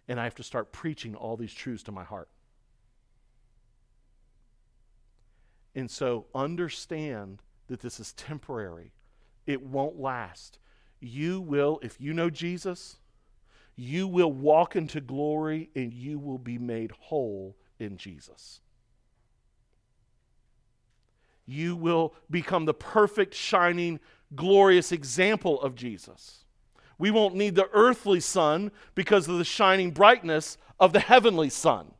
And I have to start preaching all these truths to my heart. And so understand that this is temporary, it won't last. You will, if you know Jesus, you will walk into glory and you will be made whole in Jesus. You will become the perfect, shining, glorious example of Jesus. We won't need the earthly sun because of the shining brightness of the heavenly sun.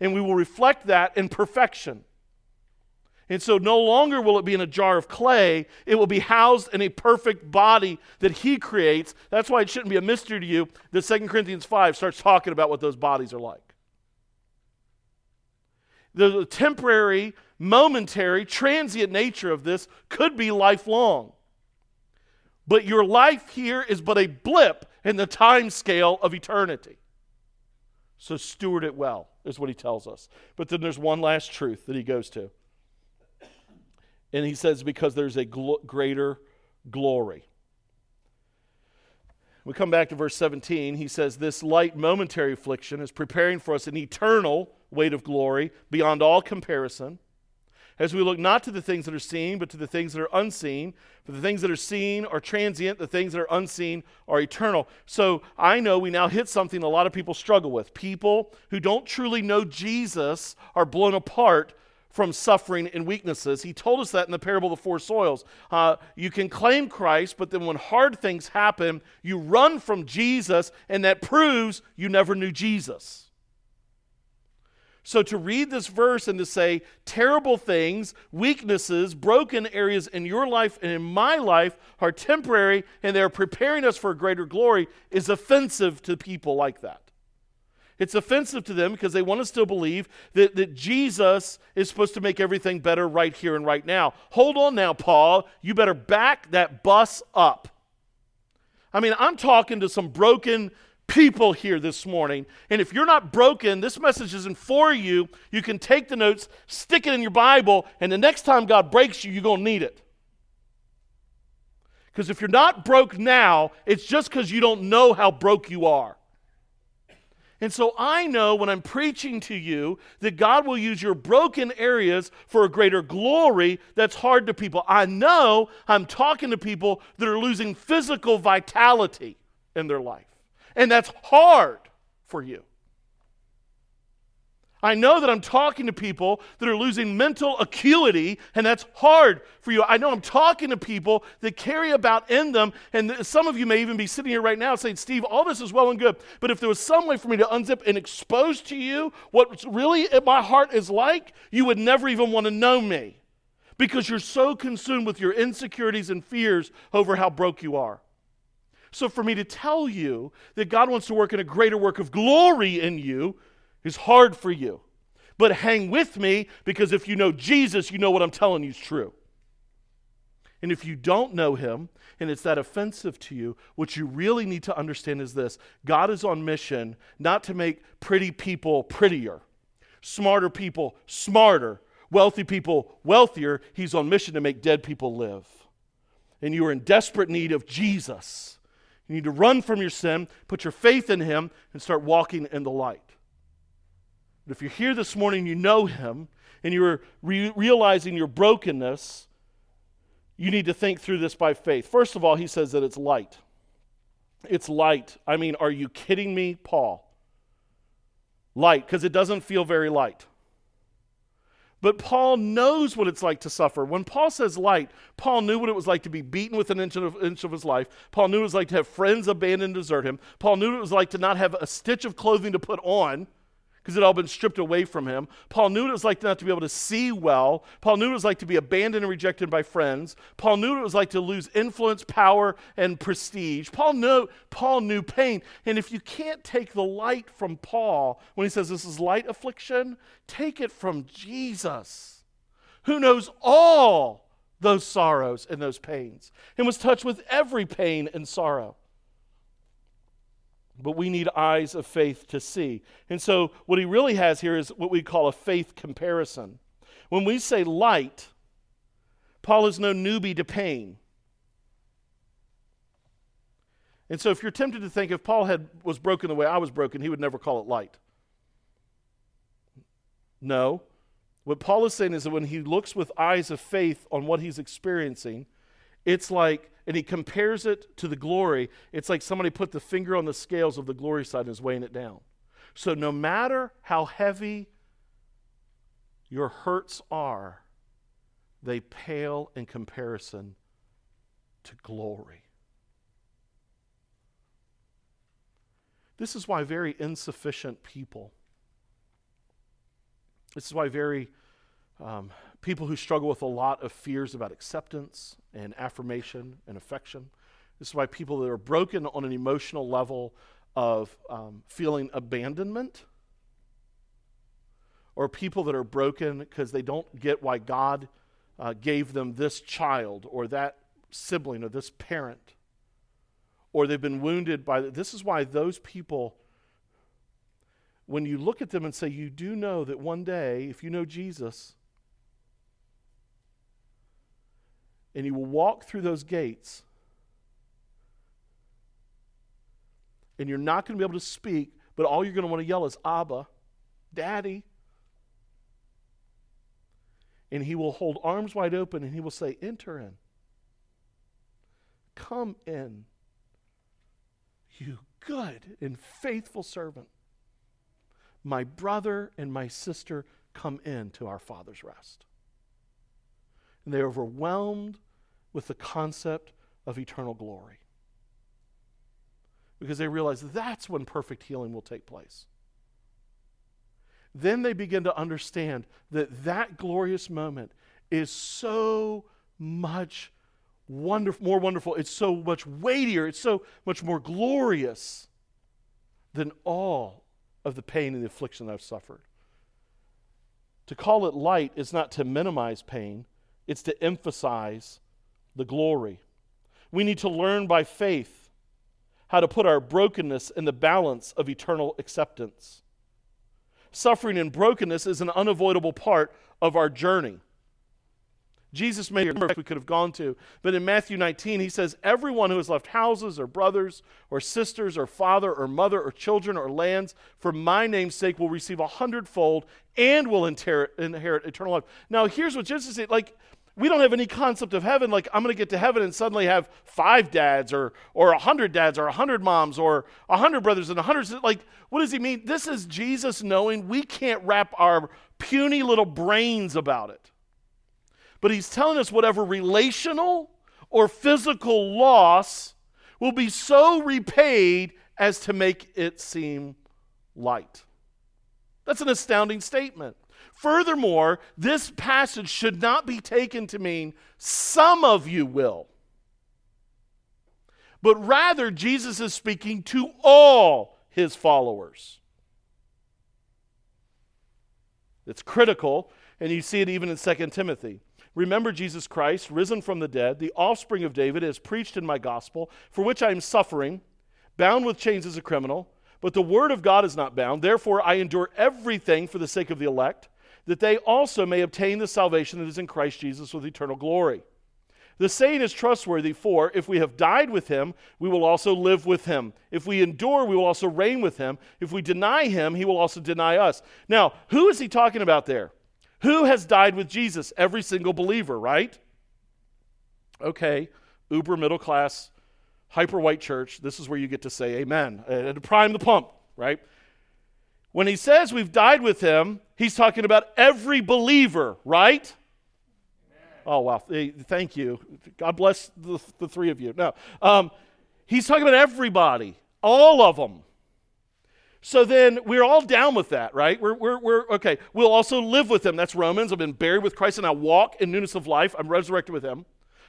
And we will reflect that in perfection. And so no longer will it be in a jar of clay, it will be housed in a perfect body that He creates. That's why it shouldn't be a mystery to you that 2 Corinthians 5 starts talking about what those bodies are like. The temporary, momentary, transient nature of this could be lifelong. But your life here is but a blip in the time scale of eternity. So steward it well, is what he tells us. But then there's one last truth that he goes to. And he says, because there's a gl- greater glory. We come back to verse 17. He says, This light momentary affliction is preparing for us an eternal weight of glory beyond all comparison as we look not to the things that are seen, but to the things that are unseen. For the things that are seen are transient, the things that are unseen are eternal. So I know we now hit something a lot of people struggle with. People who don't truly know Jesus are blown apart from suffering and weaknesses. He told us that in the parable of the four soils. Uh, you can claim Christ, but then when hard things happen, you run from Jesus, and that proves you never knew Jesus. So to read this verse and to say terrible things, weaknesses, broken areas in your life and in my life are temporary and they're preparing us for a greater glory is offensive to people like that. It's offensive to them because they want to still believe that, that Jesus is supposed to make everything better right here and right now. Hold on now, Paul. You better back that bus up. I mean, I'm talking to some broken people here this morning. And if you're not broken, this message isn't for you. You can take the notes, stick it in your Bible, and the next time God breaks you, you're going to need it. Because if you're not broke now, it's just because you don't know how broke you are. And so I know when I'm preaching to you that God will use your broken areas for a greater glory that's hard to people. I know I'm talking to people that are losing physical vitality in their life. And that's hard for you. I know that I'm talking to people that are losing mental acuity, and that's hard for you. I know I'm talking to people that carry about in them, and some of you may even be sitting here right now saying, Steve, all this is well and good, but if there was some way for me to unzip and expose to you what really my heart is like, you would never even want to know me because you're so consumed with your insecurities and fears over how broke you are. So, for me to tell you that God wants to work in a greater work of glory in you is hard for you. But hang with me because if you know Jesus, you know what I'm telling you is true. And if you don't know him and it's that offensive to you, what you really need to understand is this God is on mission not to make pretty people prettier, smarter people smarter, wealthy people wealthier. He's on mission to make dead people live. And you are in desperate need of Jesus. You need to run from your sin, put your faith in Him, and start walking in the light. But if you're here this morning, you know Him, and you're re- realizing your brokenness, you need to think through this by faith. First of all, He says that it's light. It's light. I mean, are you kidding me, Paul? Light, because it doesn't feel very light. But Paul knows what it's like to suffer. When Paul says light, Paul knew what it was like to be beaten with an inch of, inch of his life. Paul knew what it was like to have friends abandon and desert him. Paul knew what it was like to not have a stitch of clothing to put on because it had all been stripped away from him. Paul knew what it was like not to be able to see well. Paul knew what it was like to be abandoned and rejected by friends. Paul knew what it was like to lose influence, power, and prestige. Paul knew, Paul knew pain. And if you can't take the light from Paul when he says this is light affliction, take it from Jesus, who knows all those sorrows and those pains and was touched with every pain and sorrow but we need eyes of faith to see. And so, what he really has here is what we call a faith comparison. When we say light, Paul is no newbie to pain. And so, if you're tempted to think if Paul had was broken the way I was broken, he would never call it light. No. What Paul is saying is that when he looks with eyes of faith on what he's experiencing, it's like, and he compares it to the glory, it's like somebody put the finger on the scales of the glory side and is weighing it down. So no matter how heavy your hurts are, they pale in comparison to glory. This is why very insufficient people, this is why very um, people who struggle with a lot of fears about acceptance and affirmation and affection, this is why people that are broken on an emotional level of um, feeling abandonment, or people that are broken because they don't get why God uh, gave them this child or that sibling or this parent, or they've been wounded by the, this is why those people when you look at them and say you do know that one day if you know Jesus and you will walk through those gates and you're not going to be able to speak but all you're going to want to yell is abba daddy and he will hold arms wide open and he will say enter in Come in, you good and faithful servant. My brother and my sister come in to our Father's rest. And they're overwhelmed with the concept of eternal glory because they realize that's when perfect healing will take place. Then they begin to understand that that glorious moment is so much wonderful, more wonderful. It's so much weightier. It's so much more glorious than all of the pain and the affliction I've suffered. To call it light is not to minimize pain, it's to emphasize the glory. We need to learn by faith how to put our brokenness in the balance of eternal acceptance. Suffering and brokenness is an unavoidable part of our journey. Jesus made a we could have gone to. But in Matthew 19, he says, Everyone who has left houses or brothers or sisters or father or mother or children or lands for my name's sake will receive a hundredfold and will inherit eternal life. Now, here's what Jesus said like, we don't have any concept of heaven like i'm going to get to heaven and suddenly have five dads or or a hundred dads or a hundred moms or a hundred brothers and a hundred like what does he mean this is jesus knowing we can't wrap our puny little brains about it but he's telling us whatever relational or physical loss will be so repaid as to make it seem light. That's an astounding statement. Furthermore, this passage should not be taken to mean some of you will, but rather Jesus is speaking to all his followers. It's critical, and you see it even in 2 Timothy. Remember Jesus Christ, risen from the dead, the offspring of David, as preached in my gospel, for which I am suffering, bound with chains as a criminal. But the word of God is not bound. Therefore, I endure everything for the sake of the elect, that they also may obtain the salvation that is in Christ Jesus with eternal glory. The saying is trustworthy, for if we have died with him, we will also live with him. If we endure, we will also reign with him. If we deny him, he will also deny us. Now, who is he talking about there? Who has died with Jesus? Every single believer, right? Okay, uber middle class, hyper white church, this is where you get to say amen and prime the pump, right? When he says we've died with him, he's talking about every believer, right? Oh, wow. Thank you. God bless the, the three of you. No, um, he's talking about everybody, all of them. So then we're all down with that, right? We're, we're, we're okay. We'll also live with him. That's Romans. I've been buried with Christ and I walk in newness of life. I'm resurrected with him.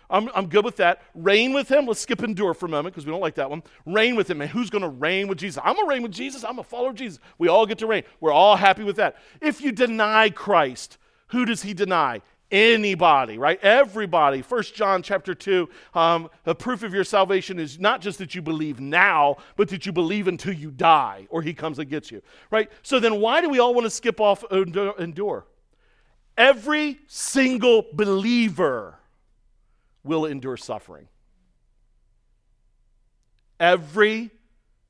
I'm, I'm good with that. Reign with him. Let's skip endure for a moment because we don't like that one. Reign with him. And who's going to reign with Jesus? I'm going to reign with Jesus. I'm a follower of Jesus. We all get to reign. We're all happy with that. If you deny Christ, who does he deny? anybody right everybody first john chapter 2 um, the proof of your salvation is not just that you believe now but that you believe until you die or he comes and gets you right so then why do we all want to skip off endure every single believer will endure suffering every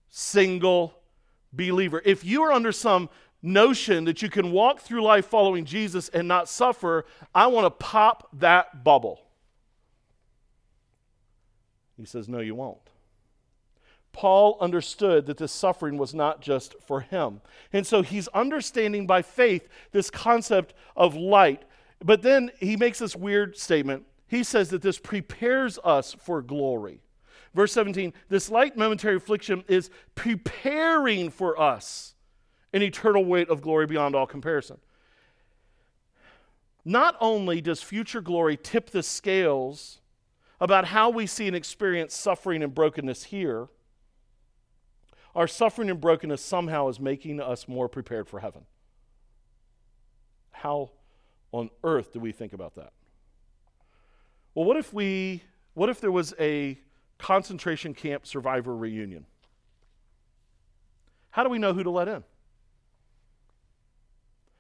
single believer if you are under some notion that you can walk through life following Jesus and not suffer, I want to pop that bubble. He says, No, you won't. Paul understood that this suffering was not just for him. And so he's understanding by faith this concept of light. But then he makes this weird statement. He says that this prepares us for glory. Verse 17 this light momentary affliction is preparing for us an eternal weight of glory beyond all comparison. Not only does future glory tip the scales about how we see and experience suffering and brokenness here, our suffering and brokenness somehow is making us more prepared for heaven. How on earth do we think about that? Well, what if we what if there was a concentration camp survivor reunion? How do we know who to let in?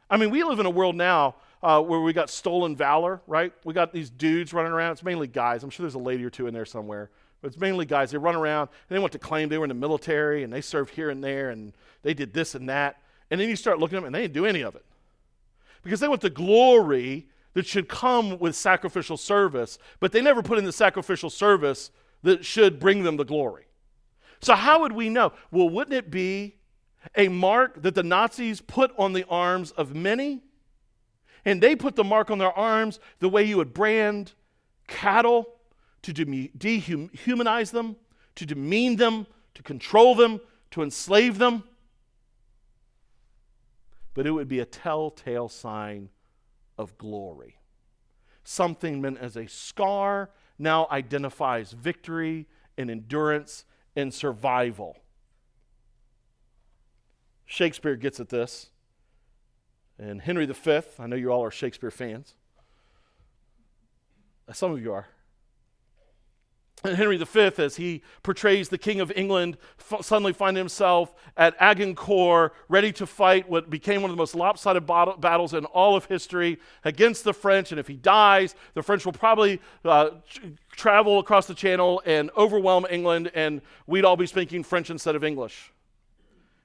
I mean, we live in a world now uh, where we got stolen valor, right? We got these dudes running around. It's mainly guys. I'm sure there's a lady or two in there somewhere but it's mainly guys. They run around and they want to claim they were in the military and they served here and there and they did this and that. And then you start looking at them and they didn't do any of it. Because they want the glory that should come with sacrificial service, but they never put in the sacrificial service that should bring them the glory. So, how would we know? Well, wouldn't it be a mark that the Nazis put on the arms of many? And they put the mark on their arms the way you would brand cattle to dehumanize them, to demean them, to control them, to enslave them. But it would be a telltale sign of glory. Something meant as a scar now identifies victory and endurance and survival. Shakespeare gets at this. And Henry V, I know you all are Shakespeare fans. Some of you are. Henry V, as he portrays the King of England, f- suddenly find himself at Agincourt, ready to fight what became one of the most lopsided bat- battles in all of history against the French. And if he dies, the French will probably uh, travel across the channel and overwhelm England, and we'd all be speaking French instead of English.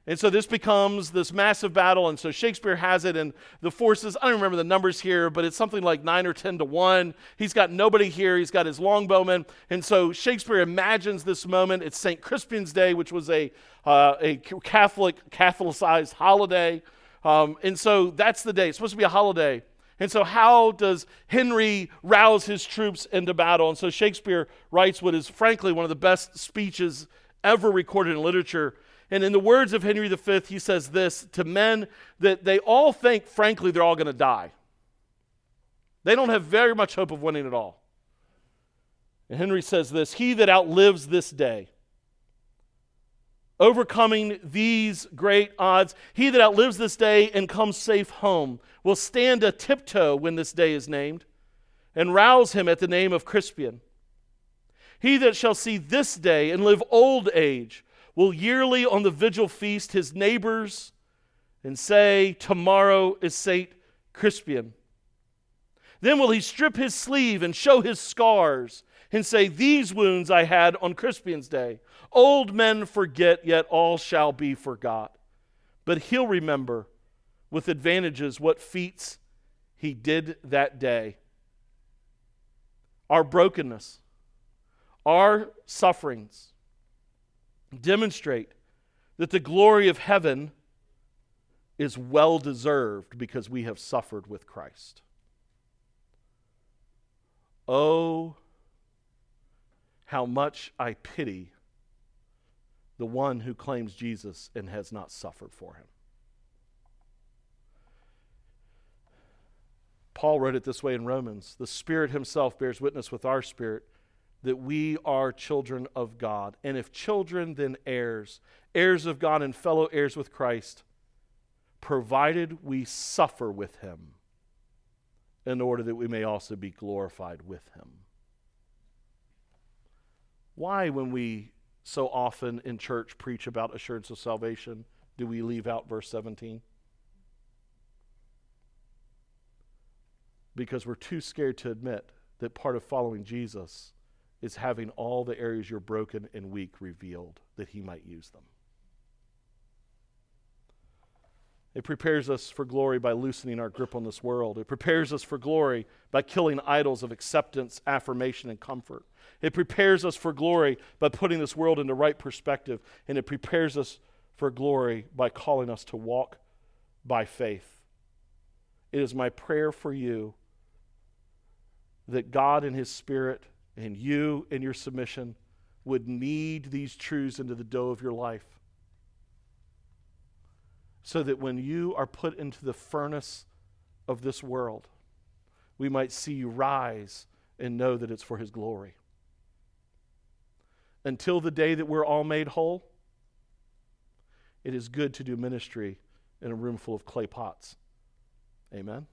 And so this becomes this massive battle. And so Shakespeare has it, and the forces, I don't remember the numbers here, but it's something like nine or 10 to one. He's got nobody here. He's got his longbowmen. And so Shakespeare imagines this moment. It's St. Crispin's Day, which was a, uh, a Catholic, Catholicized holiday. Um, and so that's the day. It's supposed to be a holiday. And so, how does Henry rouse his troops into battle? And so, Shakespeare writes what is, frankly, one of the best speeches ever recorded in literature and in the words of Henry V, he says this to men that they all think, frankly, they're all going to die. They don't have very much hope of winning at all. And Henry says this He that outlives this day, overcoming these great odds, he that outlives this day and comes safe home will stand a tiptoe when this day is named and rouse him at the name of Crispian. He that shall see this day and live old age will yearly on the vigil feast his neighbors and say, Tomorrow is St. Crispian. Then will he strip his sleeve and show his scars and say, These wounds I had on Crispian's day. Old men forget, yet all shall be forgot. But he'll remember with advantages what feats he did that day. Our brokenness, our sufferings, demonstrate that the glory of heaven is well deserved because we have suffered with Christ. Oh, how much I pity the one who claims Jesus and has not suffered for him. Paul wrote it this way in Romans The Spirit Himself bears witness with our spirit that we are children of God. And if children, then heirs, heirs of God and fellow heirs with Christ, provided we suffer with him in order that we may also be glorified with him. Why, when we so often in church preach about assurance of salvation, do we leave out verse 17? Because we're too scared to admit that part of following Jesus is having all the areas you're broken and weak revealed that he might use them. It prepares us for glory by loosening our grip on this world. It prepares us for glory by killing idols of acceptance, affirmation, and comfort. It prepares us for glory by putting this world into right perspective. And it prepares us for glory by calling us to walk by faith. It is my prayer for you that God and His Spirit and you in your submission would knead these truths into the dough of your life so that when you are put into the furnace of this world, we might see you rise and know that it's for His glory. Until the day that we're all made whole, it is good to do ministry in a room full of clay pots. Amen.